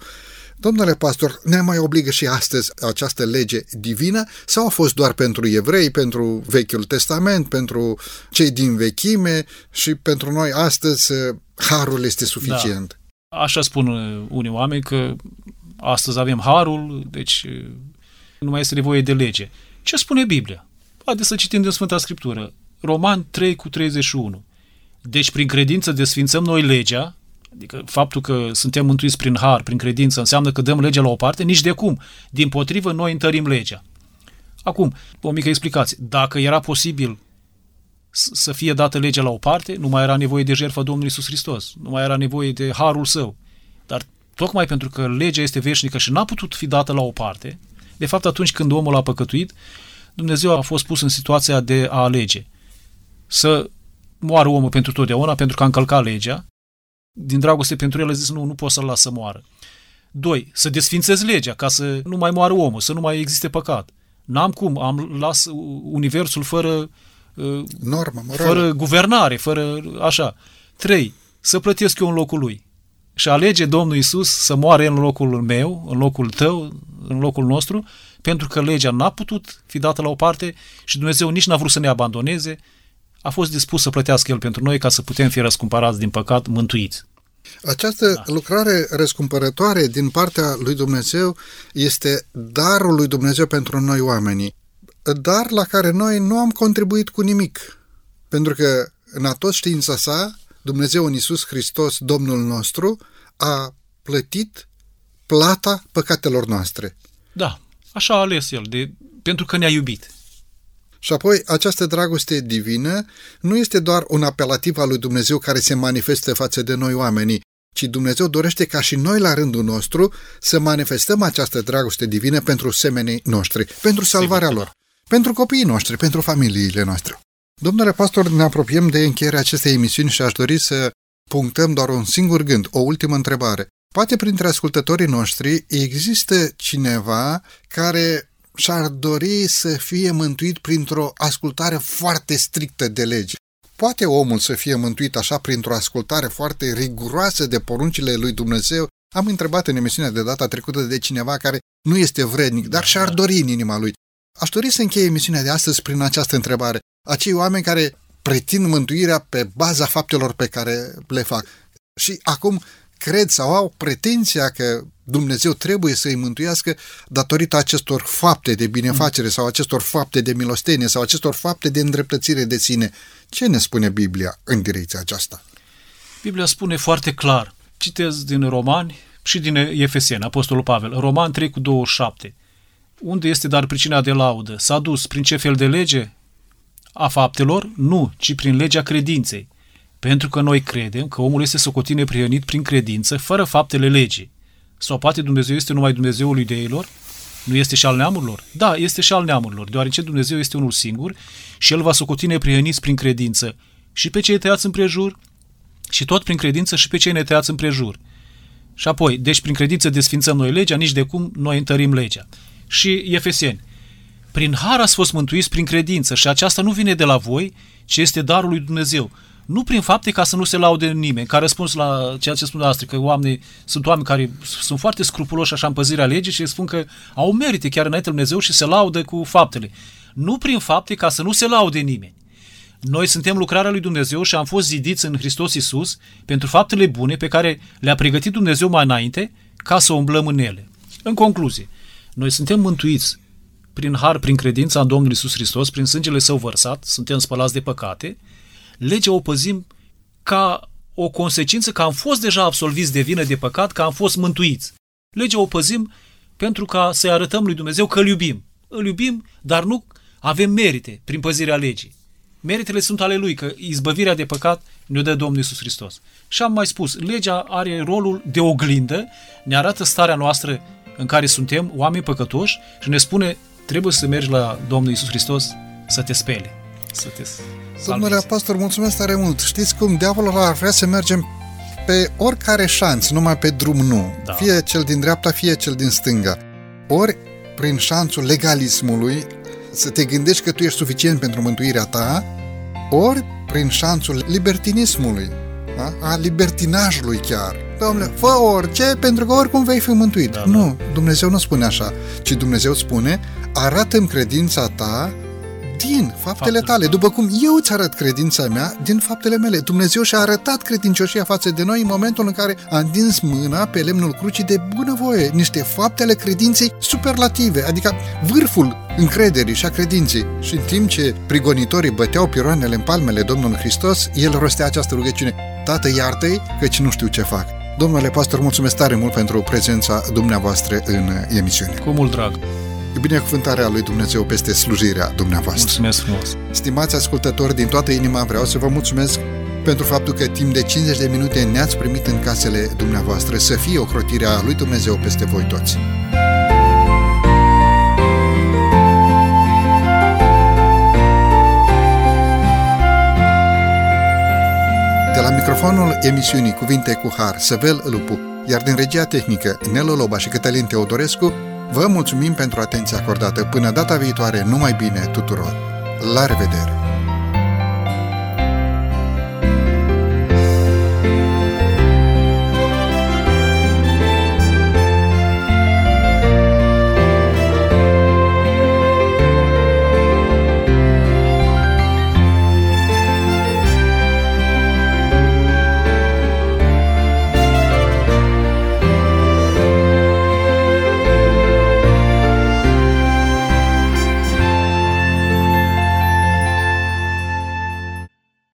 Domnule pastor, ne mai obligă și astăzi această lege divină sau a fost doar pentru evrei, pentru Vechiul Testament, pentru cei din vechime și pentru noi astăzi harul este suficient? Da. Așa spun unii oameni că astăzi avem harul, deci nu mai este nevoie de lege. Ce spune Biblia? Haideți să citim din Sfânta Scriptură. Roman 3 cu 31. Deci prin credință desfințăm noi legea, Adică faptul că suntem mântuiți prin har, prin credință, înseamnă că dăm legea la o parte? Nici de cum. Din potrivă, noi întărim legea. Acum, o mică explicație. Dacă era posibil să fie dată legea la o parte, nu mai era nevoie de jertfa Domnului Isus Hristos, nu mai era nevoie de harul său. Dar tocmai pentru că legea este veșnică și n-a putut fi dată la o parte, de fapt atunci când omul a păcătuit, Dumnezeu a fost pus în situația de a alege. Să moară omul pentru totdeauna, pentru că a încălcat legea, din dragoste pentru el a zis nu, nu pot să-l las să moară. Doi, să desfințez legea ca să nu mai moară omul, să nu mai existe păcat. N-am cum, am las universul fără uh, normă, morală. fără guvernare, fără așa. Trei, să plătesc eu în locul lui. Și alege Domnul Isus să moare în locul meu, în locul tău, în locul nostru, pentru că legea n-a putut fi dată la o parte și Dumnezeu nici n-a vrut să ne abandoneze, a fost dispus să plătească El pentru noi ca să putem fi răscumpărați din păcat, mântuiți. Această da. lucrare răscumpărătoare din partea lui Dumnezeu este darul lui Dumnezeu pentru noi oamenii, dar la care noi nu am contribuit cu nimic, pentru că în atot știința sa, Dumnezeu în Iisus Hristos, Domnul nostru, a plătit plata păcatelor noastre. Da, așa a ales El, de, pentru că ne-a iubit. Și apoi, această dragoste divină nu este doar un apelativ al lui Dumnezeu care se manifestă față de noi oamenii, ci Dumnezeu dorește ca și noi la rândul nostru să manifestăm această dragoste divină pentru semenii noștri, pentru salvarea lor, pentru copiii noștri, pentru familiile noastre. Domnule pastor, ne apropiem de încheierea acestei emisiuni și aș dori să punctăm doar un singur gând, o ultimă întrebare. Poate printre ascultătorii noștri există cineva care și-ar dori să fie mântuit printr-o ascultare foarte strictă de lege. Poate omul să fie mântuit așa printr-o ascultare foarte riguroasă de poruncile lui Dumnezeu? Am întrebat în emisiunea de data trecută de cineva care nu este vrednic, dar și-ar dori în inima lui. Aș dori să încheie emisiunea de astăzi prin această întrebare. Acei oameni care pretind mântuirea pe baza faptelor pe care le fac. Și acum cred sau au pretenția că Dumnezeu trebuie să îi mântuiască datorită acestor fapte de binefacere sau acestor fapte de milostenie sau acestor fapte de îndreptățire de sine. Ce ne spune Biblia în direcția aceasta? Biblia spune foarte clar, citez din Romani și din Efeseni, Apostolul Pavel, Roman 3 cu 27. Unde este dar pricina de laudă? S-a dus prin ce fel de lege? A faptelor? Nu, ci prin legea credinței. Pentru că noi credem că omul este socotine prihănit prin credință, fără faptele legii. Sau poate Dumnezeu este numai Dumnezeul iudeilor? Nu este și al neamurilor? Da, este și al neamurilor, deoarece Dumnezeu este unul singur și El va socotine prihăniți prin credință și pe cei tăiați împrejur și tot prin credință și pe cei netăiați împrejur. Și apoi, deci prin credință desfințăm noi legea, nici de cum noi întărim legea. Și Efeseni, prin har ați fost mântuiți prin credință și aceasta nu vine de la voi, ci este darul lui Dumnezeu nu prin fapte ca să nu se laude nimeni. Ca răspuns la ceea ce spun astăzi, că oamenii, sunt oameni care sunt foarte scrupuloși așa în păzirea legii și spun că au merite chiar înainte Dumnezeu și se laudă cu faptele. Nu prin fapte ca să nu se laude nimeni. Noi suntem lucrarea lui Dumnezeu și am fost zidiți în Hristos Isus pentru faptele bune pe care le-a pregătit Dumnezeu mai înainte ca să umblăm în ele. În concluzie, noi suntem mântuiți prin har, prin credința în Domnul Isus Hristos, prin sângele său vărsat, suntem spălați de păcate, legea o păzim ca o consecință că am fost deja absolviți de vină de păcat, că am fost mântuiți. Legea o păzim pentru ca să-i arătăm lui Dumnezeu că îl iubim. Îl iubim, dar nu avem merite prin păzirea legii. Meritele sunt ale lui, că izbăvirea de păcat ne-o dă Domnul Iisus Hristos. Și am mai spus, legea are rolul de oglindă, ne arată starea noastră în care suntem, oameni păcătoși, și ne spune, trebuie să mergi la Domnul Iisus Hristos să te spele să te Domnule pastor, mulțumesc tare mult. Știți cum diavolul ar vrea să mergem pe oricare șanț, numai pe drum nu. Da. Fie cel din dreapta, fie cel din stânga. Ori prin șanțul legalismului să te gândești că tu ești suficient pentru mântuirea ta, ori prin șanțul libertinismului, da? a libertinajului chiar. Domnule, fă orice, pentru că oricum vei fi mântuit. Da, nu, da. Dumnezeu nu spune așa, ci Dumnezeu spune, arată-mi credința ta din faptele tale, după cum eu îți arăt credința mea din faptele mele. Dumnezeu și-a arătat credincioșia față de noi în momentul în care a întins mâna pe lemnul crucii de bunăvoie, niște fapte ale credinței superlative, adică vârful încrederii și a credinței. Și în timp ce prigonitorii băteau piroanele în palmele Domnului Hristos, el rostea această rugăciune, Tată, iartă-i, căci nu știu ce fac. Domnule pastor, mulțumesc tare mult pentru prezența dumneavoastră în emisiune. Cu mult drag binecuvântarea lui Dumnezeu peste slujirea dumneavoastră. Mulțumesc frumos! Stimați ascultători, din toată inima vreau să vă mulțumesc pentru faptul că timp de 50 de minute ne-ați primit în casele dumneavoastră să fie o crotire a lui Dumnezeu peste voi toți. De la microfonul emisiunii Cuvinte cu Har, Săvel Lupu, iar din regia tehnică Nelo Loba și Cătălin Teodorescu, Vă mulțumim pentru atenția acordată. Până data viitoare, numai bine tuturor! La revedere!